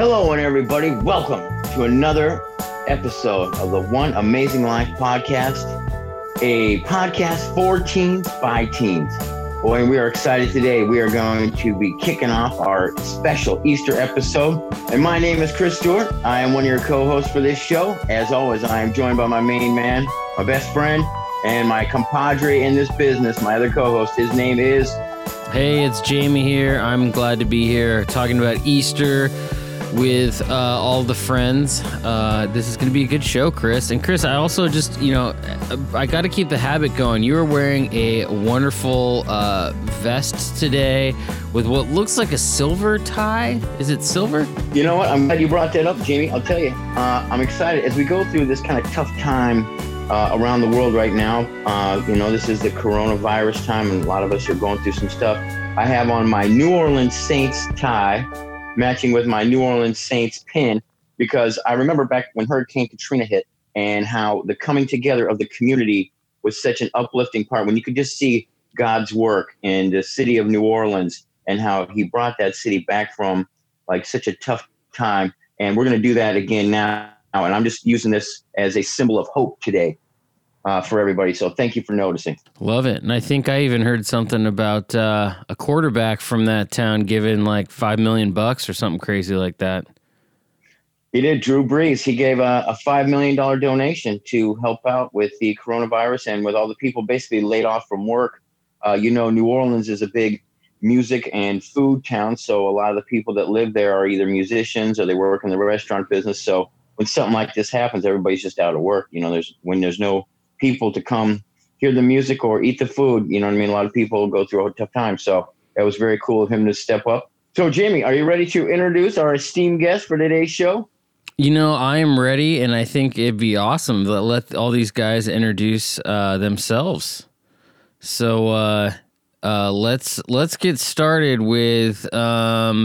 Hello, and everybody. Welcome to another episode of the One Amazing Life podcast, a podcast for teens by teens. Boy, and we are excited today. We are going to be kicking off our special Easter episode. And my name is Chris Stewart. I am one of your co hosts for this show. As always, I am joined by my main man, my best friend, and my compadre in this business, my other co host. His name is. Hey, it's Jamie here. I'm glad to be here talking about Easter with uh, all the friends. Uh, this is going to be a good show, Chris. And Chris, I also just, you know, I got to keep the habit going. You are wearing a wonderful uh, vest today with what looks like a silver tie. Is it silver? You know what? I'm glad you brought that up, Jamie. I'll tell you, uh, I'm excited as we go through this kind of tough time. Uh, around the world right now, uh, you know, this is the coronavirus time, and a lot of us are going through some stuff. I have on my New Orleans Saints tie, matching with my New Orleans Saints pin because I remember back when Hurricane Katrina hit and how the coming together of the community was such an uplifting part when you could just see God's work in the city of New Orleans and how he brought that city back from like such a tough time. And we're going to do that again now. And I'm just using this as a symbol of hope today uh, for everybody. So thank you for noticing. Love it. And I think I even heard something about uh, a quarterback from that town giving like five million bucks or something crazy like that. He did. Drew Brees. He gave a, a five million dollar donation to help out with the coronavirus and with all the people basically laid off from work. Uh, you know, New Orleans is a big music and food town, so a lot of the people that live there are either musicians or they work in the restaurant business. So when something like this happens, everybody's just out of work. You know, there's when there's no people to come hear the music or eat the food. You know what I mean? A lot of people go through a tough time. So it was very cool of him to step up. So, Jamie, are you ready to introduce our esteemed guest for today's show? You know, I am ready, and I think it'd be awesome to let all these guys introduce uh, themselves. So uh, uh, let's let's get started with um,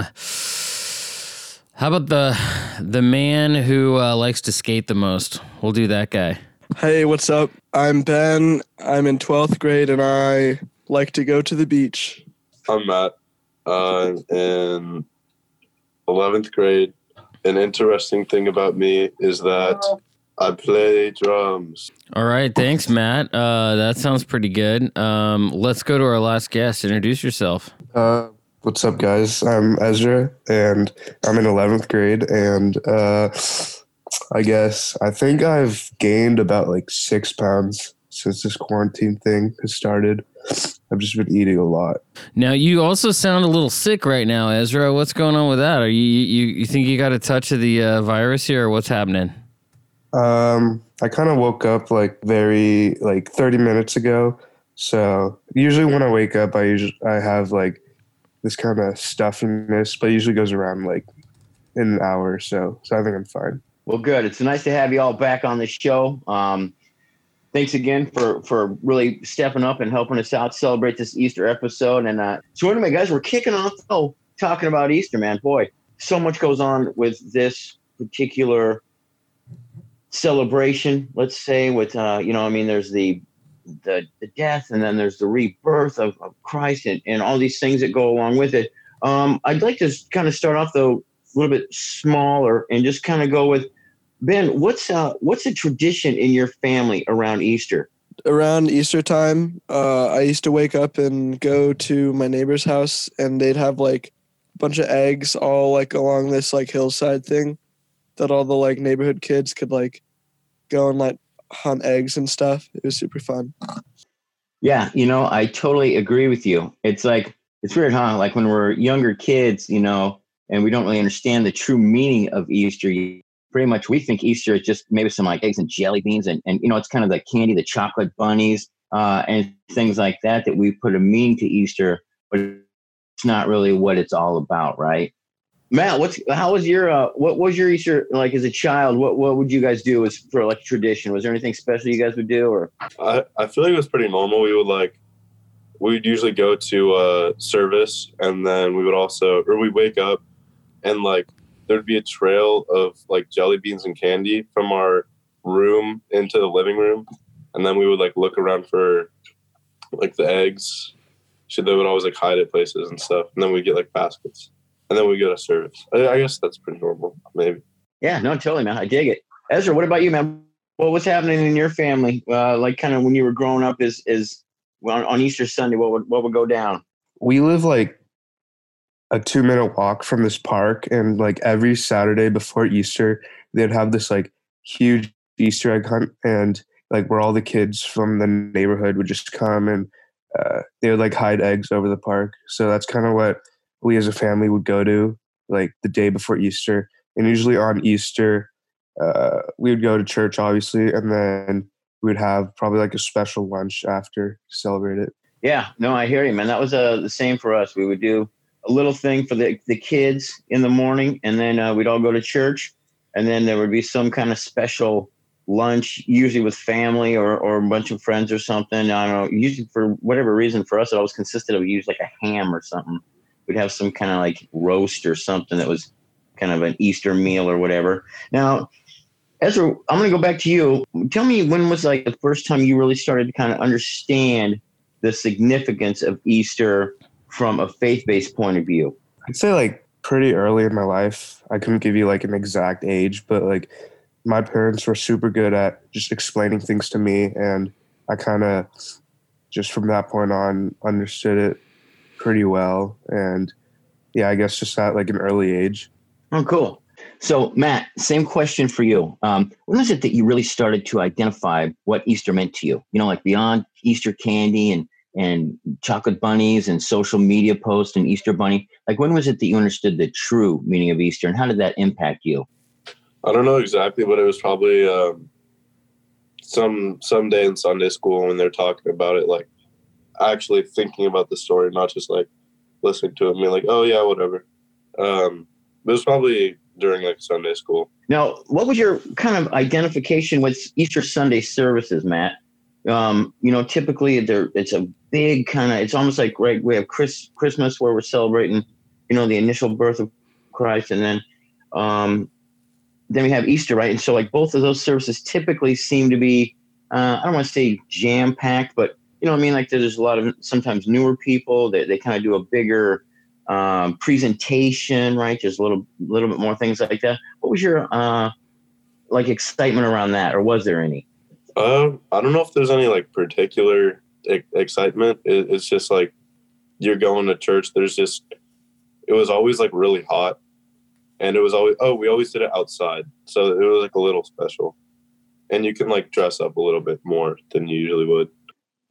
how about the the man who uh, likes to skate the most? We'll do that guy. Hey, what's up? I'm Ben. I'm in 12th grade and I like to go to the beach. I'm Matt. I'm in 11th grade. An interesting thing about me is that I play drums. All right. Thanks, Matt. Uh, that sounds pretty good. Um, let's go to our last guest. Introduce yourself. Uh, what's up, guys? I'm Ezra and I'm in 11th grade. And uh, I guess. I think I've gained about like six pounds since this quarantine thing has started. I've just been eating a lot. Now you also sound a little sick right now, Ezra. What's going on with that? Are you you, you think you got a touch of the uh, virus here, or what's happening? Um, I kind of woke up like very like 30 minutes ago. So usually when I wake up, I usually I have like this kind of stuffiness, but it usually goes around like in an hour or so. So I think I'm fine. Well, good. It's nice to have you all back on the show. Um, thanks again for for really stepping up and helping us out celebrate this Easter episode. And uh, so anyway, guys, we're kicking off oh talking about Easter, man. Boy, so much goes on with this particular celebration. Let's say with uh, you know, I mean, there's the the, the death, and then there's the rebirth of, of Christ, and, and all these things that go along with it. Um, I'd like to kind of start off though a little bit smaller and just kind of go with Ben, what's uh what's a tradition in your family around Easter? Around Easter time, uh, I used to wake up and go to my neighbor's house, and they'd have like a bunch of eggs all like along this like hillside thing that all the like neighborhood kids could like go and like hunt eggs and stuff. It was super fun. Yeah, you know, I totally agree with you. It's like it's weird, huh? Like when we're younger kids, you know, and we don't really understand the true meaning of Easter pretty much we think Easter is just maybe some like eggs and jelly beans and, and you know it's kind of the candy, the chocolate bunnies, uh, and things like that that we put a meaning to Easter, but it's not really what it's all about, right? Matt, what's how was your uh, what was your Easter like as a child? What what would you guys do as for like tradition? Was there anything special you guys would do or? I I feel like it was pretty normal. We would like we would usually go to uh, service and then we would also or we wake up and like there'd be a trail of like jelly beans and candy from our room into the living room, and then we would like look around for like the eggs. So they would always like hide at places and stuff, and then we'd get like baskets. and then we go to service. I, I guess that's pretty normal, maybe. Yeah, no, totally, man. I dig it. Ezra, what about you, man? What was happening in your family? Uh, like, kind of when you were growing up, is is on, on Easter Sunday, what would what would go down? We live like a two minute walk from this park, and like every Saturday before Easter, they'd have this like huge Easter egg hunt, and like where all the kids from the neighborhood would just come and uh, they would like hide eggs over the park. So that's kind of what we as a family would go to like the day before Easter. And usually on Easter, uh, we would go to church, obviously, and then we would have probably like a special lunch after to celebrate it. Yeah, no, I hear you, man. That was uh, the same for us. We would do a little thing for the, the kids in the morning, and then uh, we'd all go to church, and then there would be some kind of special lunch, usually with family or, or a bunch of friends or something. I don't know. Usually, for whatever reason, for us, it always consisted of usually like a ham or something. We'd have some kind of like roast or something that was kind of an Easter meal or whatever. Now, Ezra, I'm going to go back to you. Tell me when was like the first time you really started to kind of understand the significance of Easter from a faith-based point of view? I'd say like pretty early in my life. I couldn't give you like an exact age, but like my parents were super good at just explaining things to me and I kind of just from that point on understood it pretty well and yeah, I guess just at like an early age. Oh, cool. So, Matt, same question for you. Um, when was it that you really started to identify what Easter meant to you? You know, like beyond Easter candy and and chocolate bunnies and social media posts and Easter bunny. Like, when was it that you understood the true meaning of Easter, and how did that impact you? I don't know exactly, but it was probably um, some some day in Sunday school when they're talking about it, like actually thinking about the story, not just like listening to it and being like, "Oh yeah, whatever." Um, it was probably during like Sunday school. Now, what was your kind of identification with Easter Sunday services, Matt? Um, you know, typically there it's a big kind of it's almost like right we have Chris, Christmas where we're celebrating, you know, the initial birth of Christ, and then um, then we have Easter, right? And so like both of those services typically seem to be uh, I don't want to say jam packed, but you know, what I mean, like there's a lot of sometimes newer people that they, they kind of do a bigger um, presentation, right? There's a little little bit more things like that. What was your uh, like excitement around that, or was there any? Um, I don't know if there's any like particular e- excitement. It, it's just like you're going to church. There's just it was always like really hot, and it was always oh we always did it outside, so it was like a little special, and you can like dress up a little bit more than you usually would.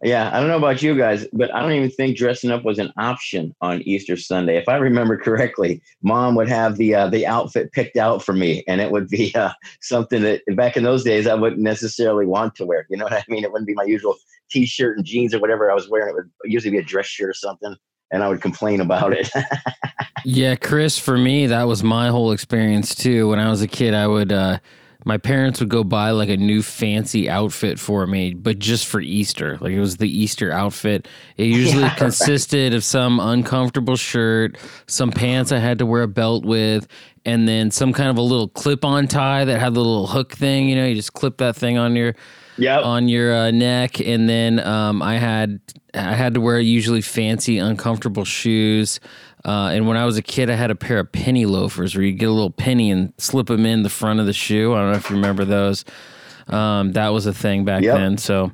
Yeah, I don't know about you guys, but I don't even think dressing up was an option on Easter Sunday. If I remember correctly, Mom would have the uh, the outfit picked out for me, and it would be uh, something that back in those days I wouldn't necessarily want to wear. You know what I mean? It wouldn't be my usual T-shirt and jeans or whatever I was wearing. It would usually be a dress shirt or something, and I would complain about it. Yeah, Chris, for me, that was my whole experience too. When I was a kid, I would, uh, my parents would go buy like a new fancy outfit for me, but just for Easter. Like it was the Easter outfit. It usually Yeah, right. consisted of some uncomfortable shirt, some pants I had to wear a belt with, and then some kind of a little clip on tie that had the little hook thing. You know, you just clip that thing on your yep. on your uh, neck, and then um, I had I had to wear usually fancy, uncomfortable shoes. Uh, and when I was a kid, I had a pair of penny loafers where you get a little penny and slip them in the front of the shoe. I don't know if you remember those. Um, that was a thing back Yep. then. So,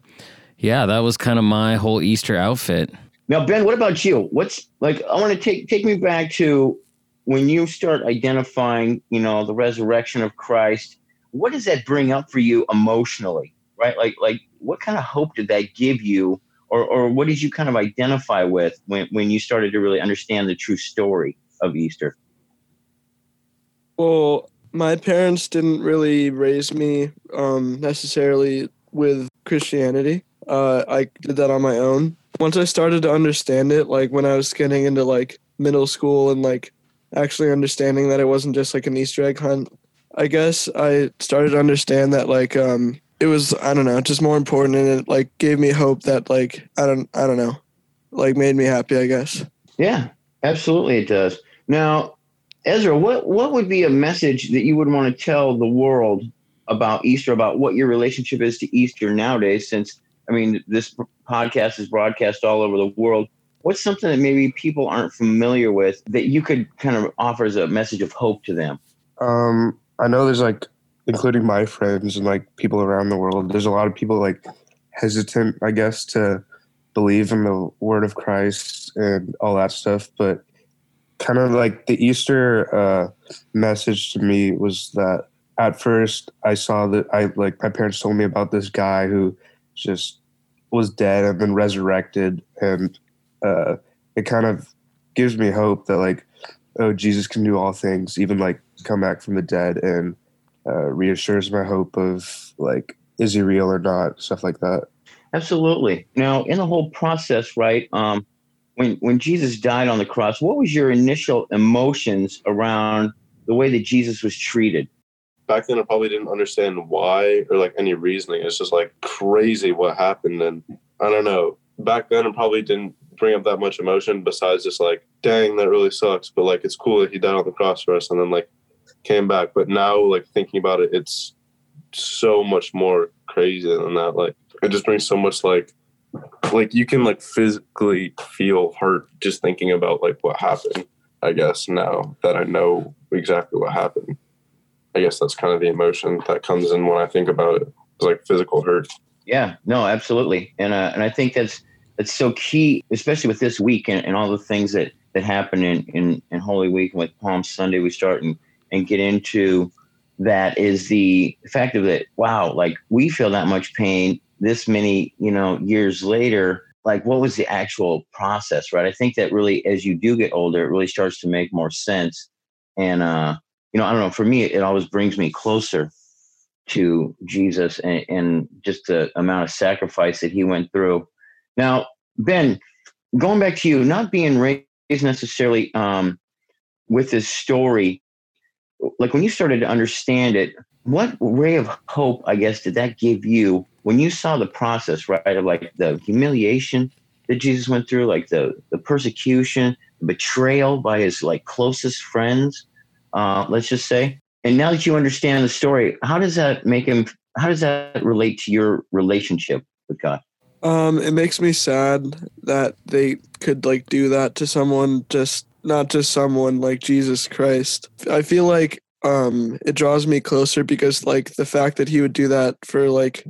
yeah, that was kind of my whole Easter outfit. Now, Ben, what about you? What's like? I want to take take me back to when you start identifying, you know, the resurrection of Christ. What does that bring up for you emotionally? Right? Like, like what kind of hope did that give you, or or what did you kind of identify with when when you started to really understand the true story of Easter? Well, my parents didn't really raise me um, necessarily with Christianity. Uh, I did that on my own. Once I started to understand it, like when I was getting into like middle school and like actually understanding that it wasn't just like an Easter egg hunt, I guess I started to understand that like um, it was I don't know, just more important, and it like gave me hope that like I don't I don't know, like made me happy. I guess. Yeah, absolutely, it does. Now, Ezra, what what would be a message that you would want to tell the world about Easter, about what your relationship is to Easter nowadays? Since I mean, this podcast is broadcast all over the world. what's something that maybe people aren't familiar with that you could kind of offer as a message of hope to them? Um, I know there's like, including my friends and like people around the world, there's a lot of people like hesitant, I guess, to believe in the word of Christ and all that stuff. But kind of like the Easter uh, message to me was that at first I saw that I like my parents told me about this guy who just was dead and then resurrected and uh, it kind of gives me hope that like oh jesus can do all things even like come back from the dead and uh, reassures my hope of like is he real or not stuff like that Absolutely. Now, in the whole process, right? Um, when when Jesus died on the cross, what was your initial emotions around the way that Jesus was treated? Back then, I probably didn't understand why or like any reasoning. It's just like crazy what happened, and I don't know. Back then, it probably didn't bring up that much emotion besides just like, dang, that really sucks. But like, it's cool that he died on the cross for us, and then like came back. But now, like thinking about it, it's so much more crazy than that. Like, it just brings so much like like you can like physically feel hurt just thinking about like what happened i guess now that i know exactly what happened i guess that's kind of the emotion that comes in when i think about it it's like physical hurt Yeah, no, absolutely, and uh, and I think that's that's so key, especially with this week and, and all the things that that happen in, in in Holy Week and with Palm Sunday. We start and and get into that is the fact of that. Wow, like we feel that much pain this many you know years later. Like, what was the actual process, right? I think that really, as you do get older, it really starts to make more sense. And uh, you know, I don't know. For me, it always brings me closer to Jesus and, and just the amount of sacrifice that he went through. Now, Ben, going back to you, not being raised necessarily um, with this story, like when you started to understand it, what ray of hope, I guess, did that give you when you saw the process, right, of like the humiliation that Jesus went through, like the the persecution, the betrayal by his like closest friends, uh, let's just say, and now that you understand the story, how does that make him? How does that relate to your relationship with God? Um, it makes me sad that they could like do that to someone, just not just someone like Jesus Christ. I feel like um it draws me closer because like the fact that he would do that for like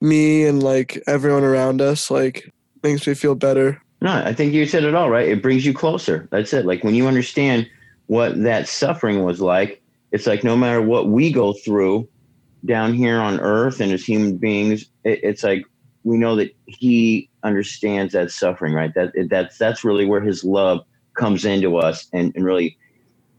me and like everyone around us like makes me feel better. No, I think you said it all right. It brings you closer. That's it. Like when you understand what that suffering was like, it's like no matter what we go through down here on earth and as human beings, it, it's like we know that he understands that suffering, right? That that's that's really where his love comes into us and, and really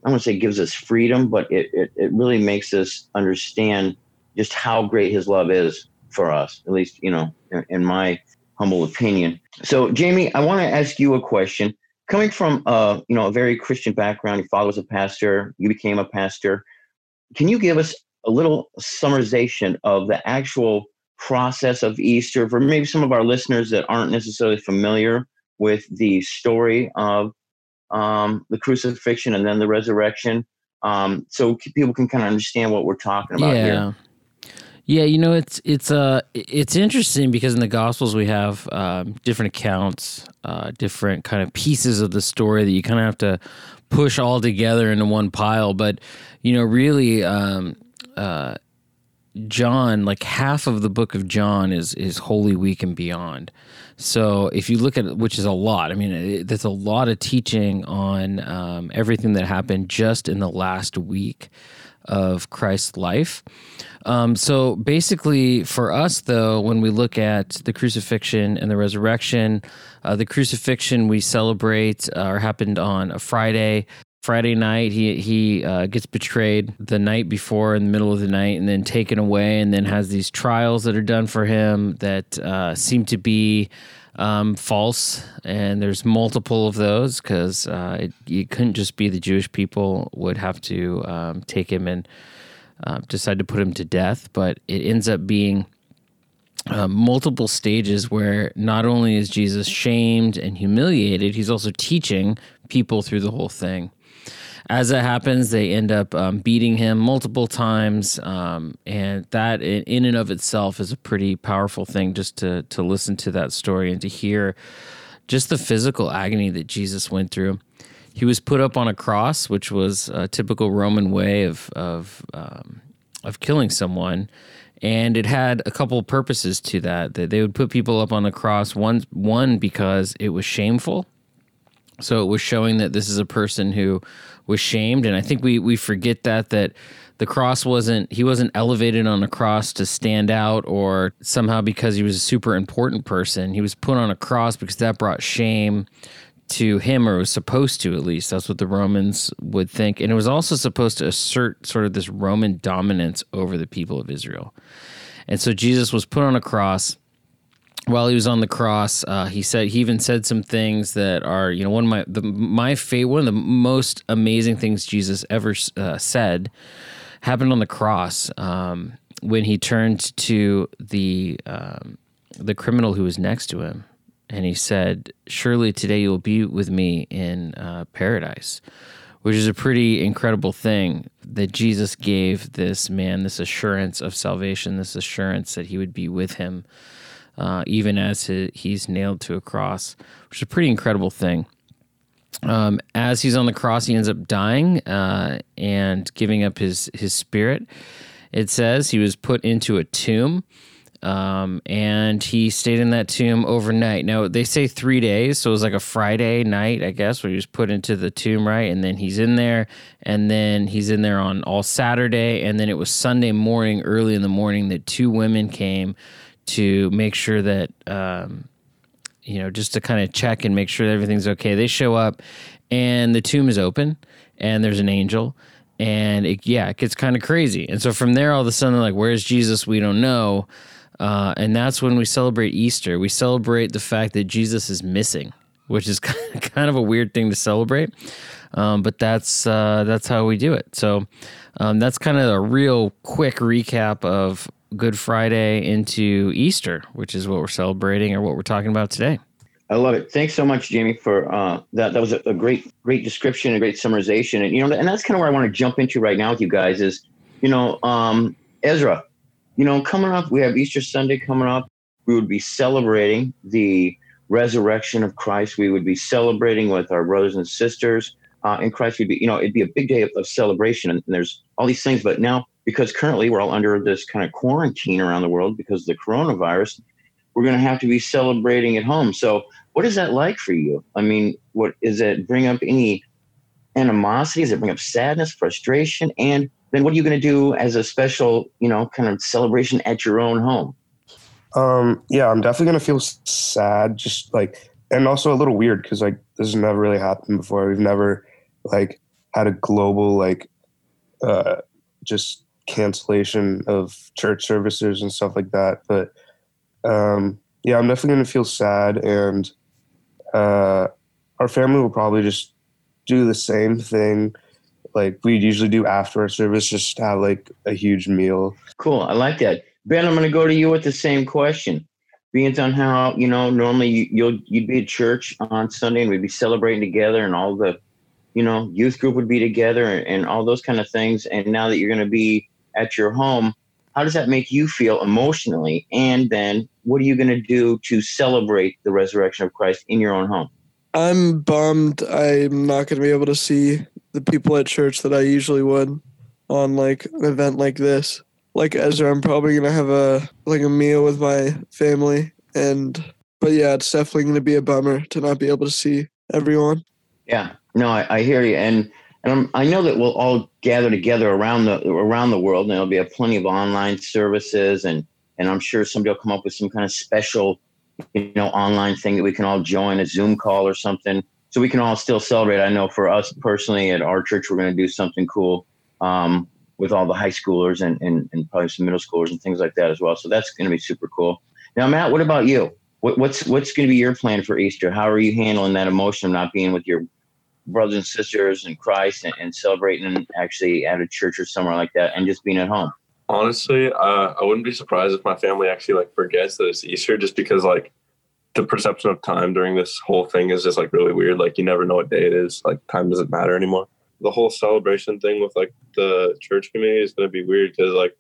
I want to say gives us freedom, but it, it, it really makes us understand just how great his love is for us, at least, you know, in, in my humble opinion. So, Jamie, I want to ask you a question. Coming from, uh, you know, a very Christian background, your father was a pastor, you became a pastor. Can you give us a little summarization of the actual process of Easter for maybe some of our listeners that aren't necessarily familiar with the story of um, the crucifixion and then the resurrection, um, so people can kind of understand what we're talking about yeah. here. Yeah, you know it's it's uh it's interesting because in the Gospels we have um, different accounts, uh, different kind of pieces of the story that you kind of have to push all together into one pile. But you know, really, um, uh, John, like half of the book of John is is Holy Week and beyond. So if you look at which is a lot, I mean, there's a lot of teaching on um, everything that happened just in the last week of Christ's life. Um, so basically, for us, though, when we look at the crucifixion and the resurrection, uh, the crucifixion we celebrate uh, happened on a Friday. Friday night, he he uh, gets betrayed the night before in the middle of the night, and then taken away, and then has these trials that are done for him that uh, seem to be um, false. And there's multiple of those because uh, it, it couldn't just be the Jewish people would have to um, take him and uh, decide to put him to death, but it ends up being. Uh, multiple stages where not only is Jesus shamed and humiliated, he's also teaching people through the whole thing as it happens, they end up um, beating him multiple times, um, and that in, and of itself is a pretty powerful thing. Just to to listen to that story and to hear just the physical agony that Jesus went through. He was put up on a cross, which was a typical Roman way of of um, of killing someone, and it had a couple purposes to that. That they would put people up on the cross one one because it was shameful, so it was showing that this is a person who was shamed, and I think we we forget that that the cross wasn't he wasn't elevated on a cross to stand out or somehow because he was a super important person. He was put on a cross because that brought shame to him or was supposed to at least that's what the romans would think and it was also supposed to assert sort of this roman dominance over the people of israel and so jesus was put on a cross while he was on the cross uh, he said he even said some things that are you know one of my the, my favorite one of the most amazing things jesus ever uh, said happened on the cross um, when he turned to the um, the criminal who was next to him and he said, Surely today you will be with me in uh, paradise, which is a pretty incredible thing that Jesus gave this man this assurance of salvation, this assurance that he would be with him, uh, even as he, he's nailed to a cross, which is a pretty incredible thing. Um, as he's on the cross, he ends up dying uh, and giving up his his spirit. It says he was put into a tomb. Um, and he stayed in that tomb overnight. Now they say three days, so it was like a Friday night, I guess, where he was put into the tomb, right? And then he's in there, and then he's in there on all Saturday, and then it was Sunday morning, early in the morning, that two women came to make sure that, um, you know, just to kind of check and make sure that everything's okay. They show up, and the tomb is open, and there's an angel. And it, yeah, it gets kind of crazy. And so from there, all of a sudden, like, where's Jesus? We don't know. Uh, and that's when we celebrate Easter. We celebrate the fact that Jesus is missing, which is kind of a weird thing to celebrate. Um, but that's uh, that's how we do it. So um, that's kind of a real quick recap of Good Friday into Easter, which is what we're celebrating or what we're talking about today. I love it. Thanks so much, Jamie, for uh, that. That was a, a, great, great description, a great summarization, and you know, and that's kind of where I want to jump into right now with you guys. Is you know, um, Ezra, you know, coming up, we have Easter Sunday coming up. We would be celebrating the resurrection of Christ. We would be celebrating with our brothers and sisters uh, in Christ. We'd be, you know, it'd be a big day of, of celebration. And, and there's all these things. But now, because currently we're all under this kind of quarantine around the world because of the coronavirus, we're going to have to be celebrating at home. So, what is that like for you? I mean, what is it bring up any animosity? Does it bring up sadness, frustration? And then what are you going to do as a special, you know, kind of celebration at your own home? Um, yeah, I'm definitely going to feel sad, just like, and also a little weird because like this has never really happened before. We've never like had a global like uh, just cancellation of church services and stuff like that. But um, yeah, I'm definitely going to feel sad, and uh, our family will probably just do the same thing like we usually do after our service, just have like a huge meal. Cool. I like that. Ben, I'm going to go to you with the same question. Being on how, you know, normally you, you'll, you'd be at church on Sunday and we'd be celebrating together and all the, you know, youth group would be together and, and all those kind of things. And now that you're going to be at your home, how does that make you feel emotionally? And then what are you going to do to celebrate the resurrection of Christ in your own home? I'm bummed I'm not going to be able to see the people at church that I usually would on like an event like this. Like Ezra, I'm probably gonna have a like a meal with my family, and but yeah, it's definitely gonna be a bummer to not be able to see everyone. Yeah, no, I, I hear you, and and I'm, i know that we'll all gather together around the around the world, and there'll be a plenty of online services, and and I'm sure somebody will come up with some kind of special, you know, online thing that we can all join a Zoom call or something so we can all still celebrate. I know for us personally at our church, we're going to do something cool um, with all the high schoolers and, and, and, probably some middle schoolers and things like that as well. So that's going to be super cool. Now, Matt, what about you? What, what's what's going to be your plan for Easter? How are you handling that emotion of not being with your brothers and sisters in Christ and, and celebrating actually at a church or somewhere like that and just being at home? Honestly, uh, I wouldn't be surprised if my family actually like forgets that it's Easter just because like the perception of time during this whole thing is just like really weird. Like you never know what day it is. Like time doesn't matter anymore. The whole celebration thing with like the church community is going to be weird because like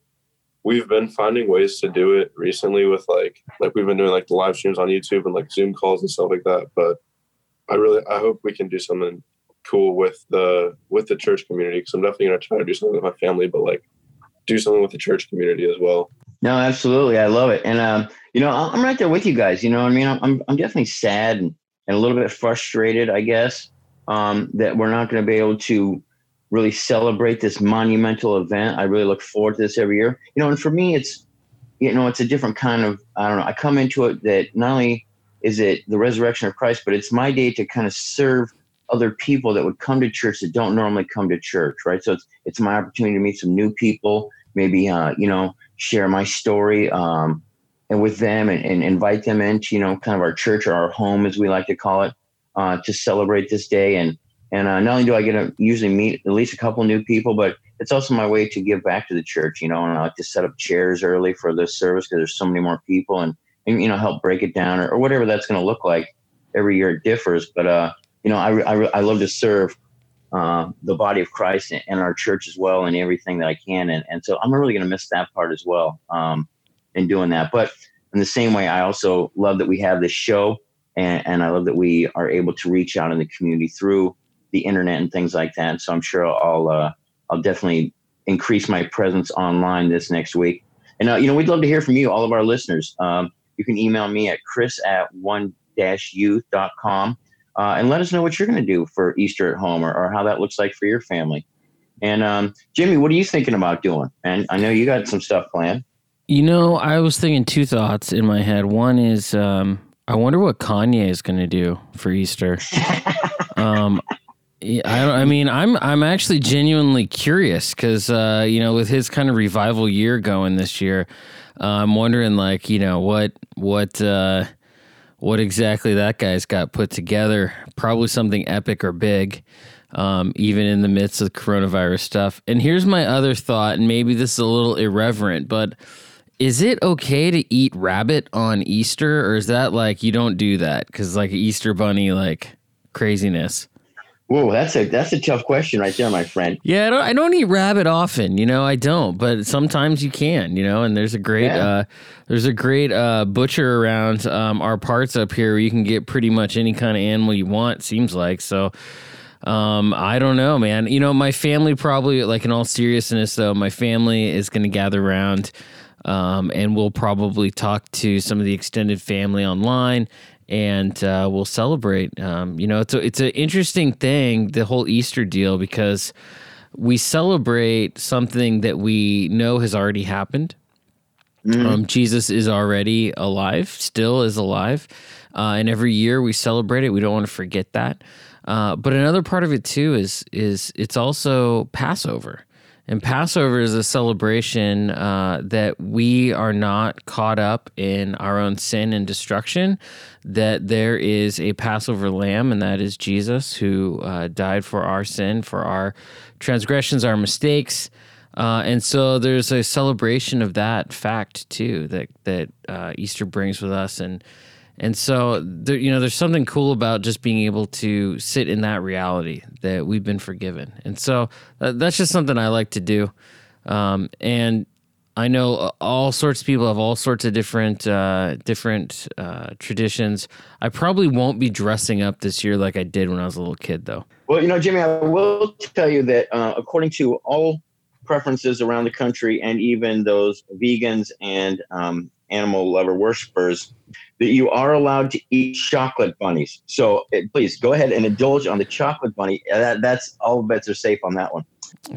we've been finding ways to do it recently with like like we've been doing like the live streams on YouTube and like Zoom calls and stuff like that. But I really I hope we can do something cool with the with the church community because I'm definitely gonna try to do something with my family, but like do something with the church community as well. No, absolutely. I love it. And, um, you know, I'm right there with you guys. You know, I mean, I'm, I'm definitely sad and, and a little bit frustrated, I guess, um, that we're not going to be able to really celebrate this monumental event. I really look forward to this every year. You know, and for me, it's, you know, it's a different kind of, I don't know, I come into it that not only is it the resurrection of Christ, but it's my day to kind of serve other people that would come to church that don't normally come to church, right? So it's, it's my opportunity to meet some new people, maybe, uh, you know, share my story um, and with them and, and, invite them into you know kind of our church or our home as we like to call it uh, to celebrate this day and and uh, not only do I get to usually meet at least a couple new people, but it's also my way to give back to the church, you know, and I like to set up chairs early for this service because there's so many more people and, and you know, help break it down or, or whatever that's going to look like. Every year it differs, but, uh, you know, I, I, I love to serve uh, the body of Christ and, our church as well, and everything that I can. And, and so I'm really going to miss that part as well um, in doing that. But in the same way, I also love that we have this show, and, and I love that we are able to reach out in the community through the internet and things like that. So I'm sure I'll uh, I'll definitely increase my presence online this next week. And uh, you know, we'd love to hear from you, all of our listeners. Um, you can email me at chris at one youth.com uh, and let us know what you're going to do for Easter at home or, or, how that looks like for your family. And um, Jimmy, what are you thinking about doing? And I know you got some stuff planned. You know, I was thinking two thoughts in my head. One is, um, I wonder what Kanye is going to do for Easter. um, I, I mean, I'm I'm actually genuinely curious because uh, you know, with his kind of revival year going this year, uh, I'm wondering like, you know, what what uh, what exactly that guy's got put together. Probably something epic or big, um, even in the midst of coronavirus stuff. And here's my other thought, and maybe this is a little irreverent, but is it okay to eat rabbit on Easter, or is that like you don't do that because like Easter bunny like craziness? Whoa, that's a that's a tough question right there, my friend. Yeah, I don't, I don't eat rabbit often, you know, I don't, but sometimes you can, you know, and there's a great yeah. uh, there's a great uh, butcher around um, our parts up here. Where you can get pretty much any kind of animal you want. Seems like so. Um, I don't know, man. You know, my family probably, like in all seriousness, though, my family is going to gather around. Um, and we'll probably talk to some of the extended family online and uh, we'll celebrate. Um, you know, it's a, it's an interesting thing, the whole Easter deal, because we celebrate something that we know has already happened. Mm. Um, Jesus is already alive, still is alive, uh, and every year we celebrate it. We don't want to forget that. Uh, but another part of it too is is it's also Passover. And Passover is a celebration uh, that we are not caught up in our own sin and destruction, that there is a Passover lamb, and that is Jesus, who uh, died for our sin, for our transgressions, our mistakes. Uh, and so there's a celebration of that fact too that that uh, Easter brings with us, and and so there, you know, there's something cool about just being able to sit in that reality that we've been forgiven. And so uh, that's just something I like to do. Um, and I know all sorts of people have all sorts of different uh, different uh, traditions. I probably won't be dressing up this year like I did when I was a little kid, though. Well, you know, Jimmy, I will tell you that uh, according to all preferences around the country, and even those vegans and um, animal lover worshippers that you are allowed to eat chocolate bunnies. So please go ahead and indulge on the chocolate bunny. Uh, that, that's all bets are safe on that one.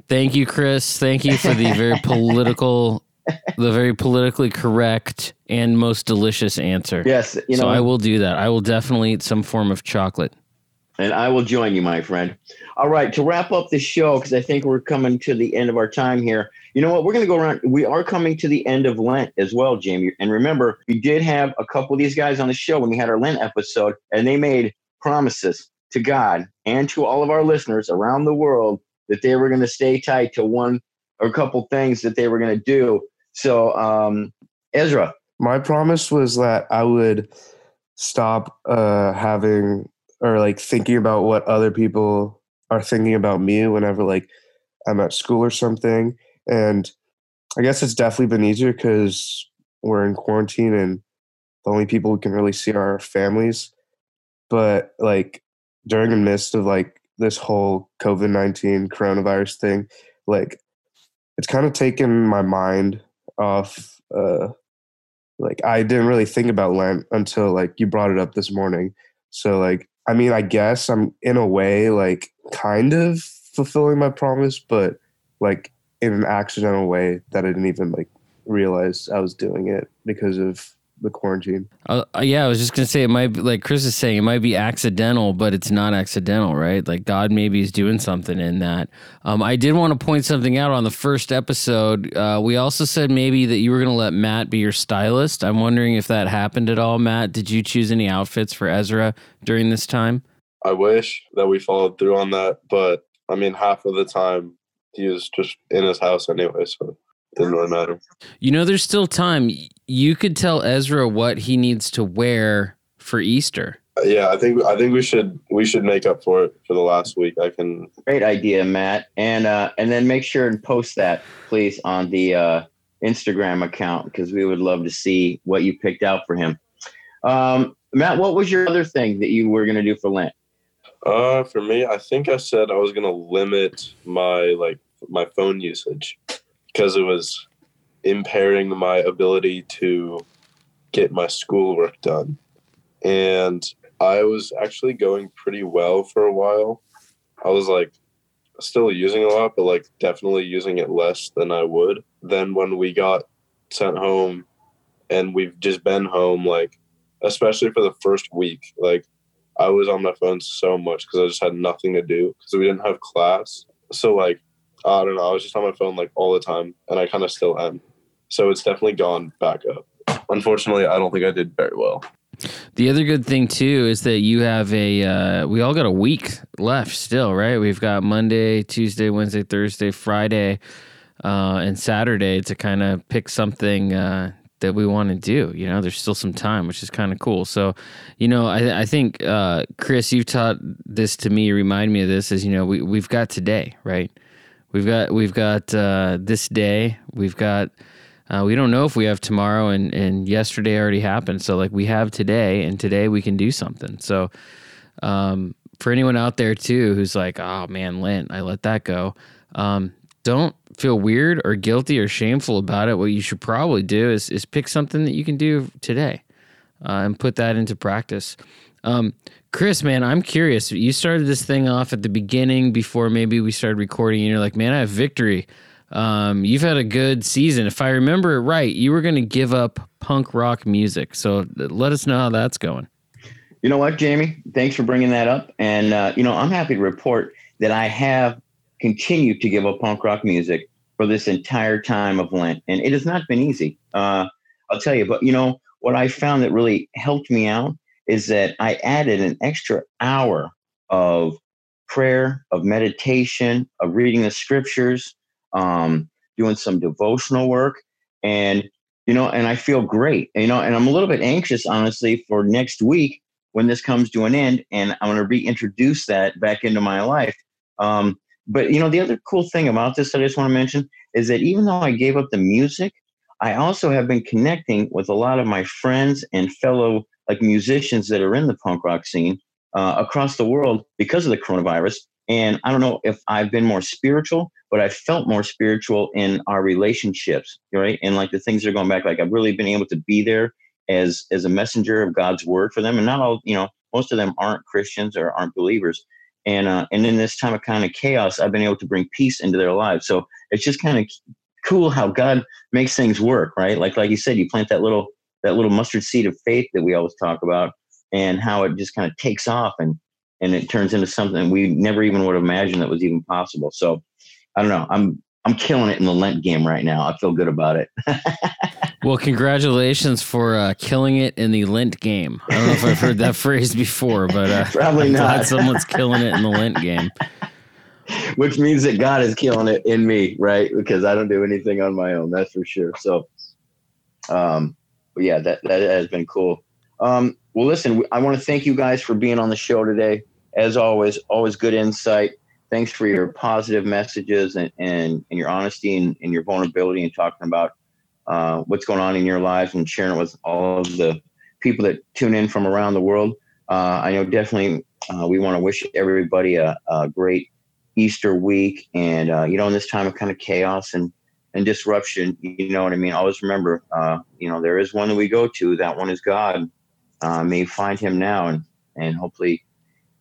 Thank you, Chris. Thank you for the very political, the very politically correct and most delicious answer. Yes, you know, so I will do that. I will definitely eat some form of chocolate and I will join you, my friend. All right, to wrap up the show, because I think we're coming to the end of our time here. You know what? We're going to go around. We are coming to the end of Lent as well, Jamie. And remember, we did have a couple of these guys on the show when we had our Lent episode, and they made promises to God and to all of our listeners around the world that they were going to stay tight to one or a couple things that they were going to do. So, um, Ezra. My promise was that I would stop uh, having or like thinking about what other people are thinking about me whenever like I'm at school or something. And I guess it's definitely been easier because we're in quarantine and the only people we can really see are our families. But like during the midst of like this whole COVID nineteen coronavirus thing, like it's kind of taken my mind off. Uh, like I didn't really think about Lent until like you brought it up this morning. So like I mean, I guess I'm in a way like kind of fulfilling my promise, but like in an accidental way that I didn't even like realize I was doing it because of the quarantine. Uh, uh, yeah, I was just gonna say it might be like Chris is saying it might be accidental, but it's not accidental, right? Like God maybe is doing something in that. Um, I did want to point something out on the first episode. Uh, we also said maybe that you were gonna let Matt be your stylist. I'm wondering if that happened at all. Matt, did you choose any outfits for Ezra during this time? I wish that we followed through on that, but I mean, half of the time he was just in his house anyway, so didn't really matter. You know, there's still time. You could tell Ezra what he needs to wear for Easter. Yeah, I think I think we should we should make up for it for the last week. I can. Great idea, Matt. And uh, and then make sure and post that, please, on the uh, Instagram account because we would love to see what you picked out for him. Um, Matt, what was your other thing that you were going to do for Lent? Uh, for me, I think I said I was gonna limit my like my phone usage because it was impairing my ability to get my schoolwork done. And I was actually going pretty well for a while. I was like still using a lot, but like definitely using it less than I would. Then when we got sent home and we've just been home, like, especially for the first week, like, I was on my phone so much because I just had nothing to do because we didn't have class. So, like, I don't know. I was just on my phone like all the time, and I kind of still am. So it's definitely gone back up. Unfortunately, I don't think I did very well. The other good thing too is that you have a. Uh, we all got a week left still, right? We've got Monday, Tuesday, Wednesday, Thursday, Friday, uh, and Saturday to kind of pick something uh, that we want to do. You know, there's still some time, which is kind of cool. So, you know, I, I think uh, Chris, you've taught this to me. Remind me of this. Is you know, we we've got today, right? We've got we've got uh, this day. We've got uh, we don't know if we have tomorrow, and and yesterday already happened. So like we have today, and today we can do something. So um, for anyone out there too who's like, oh man, Lent, I let that go. Um, don't feel weird or guilty or shameful about it. What you should probably do is is pick something that you can do today uh, and put that into practice. Um, Chris, man, I'm curious. You started this thing off at the beginning before maybe we started recording, and you're like, man, I have victory. Um, you've had a good season. If I remember it right, you were going to give up punk rock music. So let us know how that's going. You know what, Jamie? Thanks for bringing that up. And, uh, you know, I'm happy to report that I have continued to give up punk rock music for this entire time of Lent. And it has not been easy. Uh, I'll tell you, but, you know, what I found that really helped me out is that I added an extra hour of prayer, of meditation, of reading the scriptures, um, doing some devotional work, and you know, and I feel great. You know, and I'm a little bit anxious, honestly, for next week when this comes to an end, and I'm going to reintroduce that back into my life. Um, but you know, the other cool thing about this that I just want to mention is that even though I gave up the music, I also have been connecting with a lot of my friends and fellow like musicians that are in the punk rock scene uh, across the world because of the coronavirus. And I don't know if I've been more spiritual, but I felt more spiritual in our relationships, right? And like the things that are going back, like I've really been able to be there as as a messenger of God's word for them. And not all, you know, most of them aren't Christians or aren't believers. And uh, and in this time of kind of chaos, I've been able to bring peace into their lives. So it's just kind of cool how God makes things work, right? Like like you said, you plant that little that little mustard seed of faith that we always talk about and how it just kind of takes off and and it turns into something we never even would have imagined that was even possible. So i don't know. I'm i'm killing it in the lent game right now. I feel good about it. Well congratulations for uh, killing it in the lent game. I don't know if i've heard that phrase before but uh, probably not. someone's killing it in the lent game which means that god is killing it in me right because i don't do anything on my own that's for sure so um yeah, that that has been cool. Um, well, listen, I want to thank you guys for being on the show today. As always, always good insight. thanks for your positive messages and, and, and your honesty and, and your vulnerability and talking about uh, what's going on in your lives and sharing it with all of the people that tune in from around the world. Uh, I know definitely uh, we want to wish everybody a, a, great Easter week and, uh, you know, in this time of kind of chaos and, and disruption, you know what I mean? Always remember, uh, you know, there is one that we go to. That one is God. Uh, may find him now and, and hopefully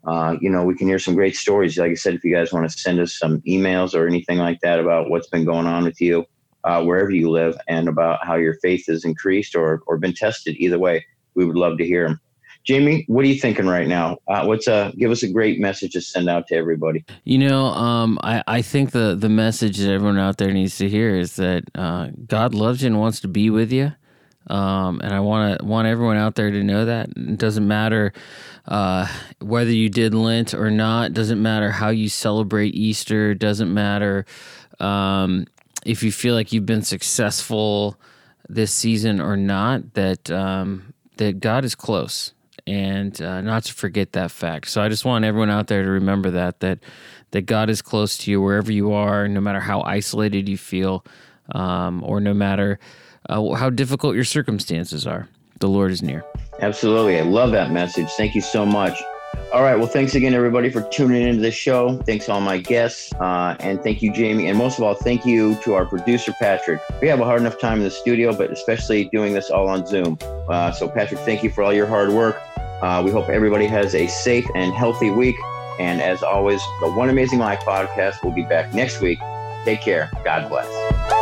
uh, you know, we can hear some great stories. Like I said, if you guys want to send us some emails or anything like that about what's been going on with you, uh, wherever you live, and about how your faith has increased or, or been tested, either way, we would love to hear them. Jamie, what are you thinking right now? Uh, what's a give us a great message to send out to everybody? You know, um, I I think the the message that everyone out there needs to hear is that uh, God loves you and wants to be with you. Um, and I want to want everyone out there to know that it doesn't matter uh, whether you did Lent or not. Doesn't matter how you celebrate Easter. Doesn't matter um, if you feel like you've been successful this season or not. That um, that God is close, and uh, not to forget that fact. So I just want everyone out there to remember that that that God is close to you wherever you are, no matter how isolated you feel, um, or no matter uh, how difficult your circumstances are. The Lord is near. Absolutely. I love that message. Thank you so much. All right. Well, thanks again, everybody, for tuning into the show. Thanks to all my guests. Uh, and thank you, Jamie. And most of all, thank you to our producer, Patrick. We have a hard enough time in the studio, but especially doing this all on Zoom. Uh, so, Patrick, thank you for all your hard work. Uh, we hope everybody has a safe and healthy week. And as always, the One Amazing Life podcast will be back next week. Take care. God bless.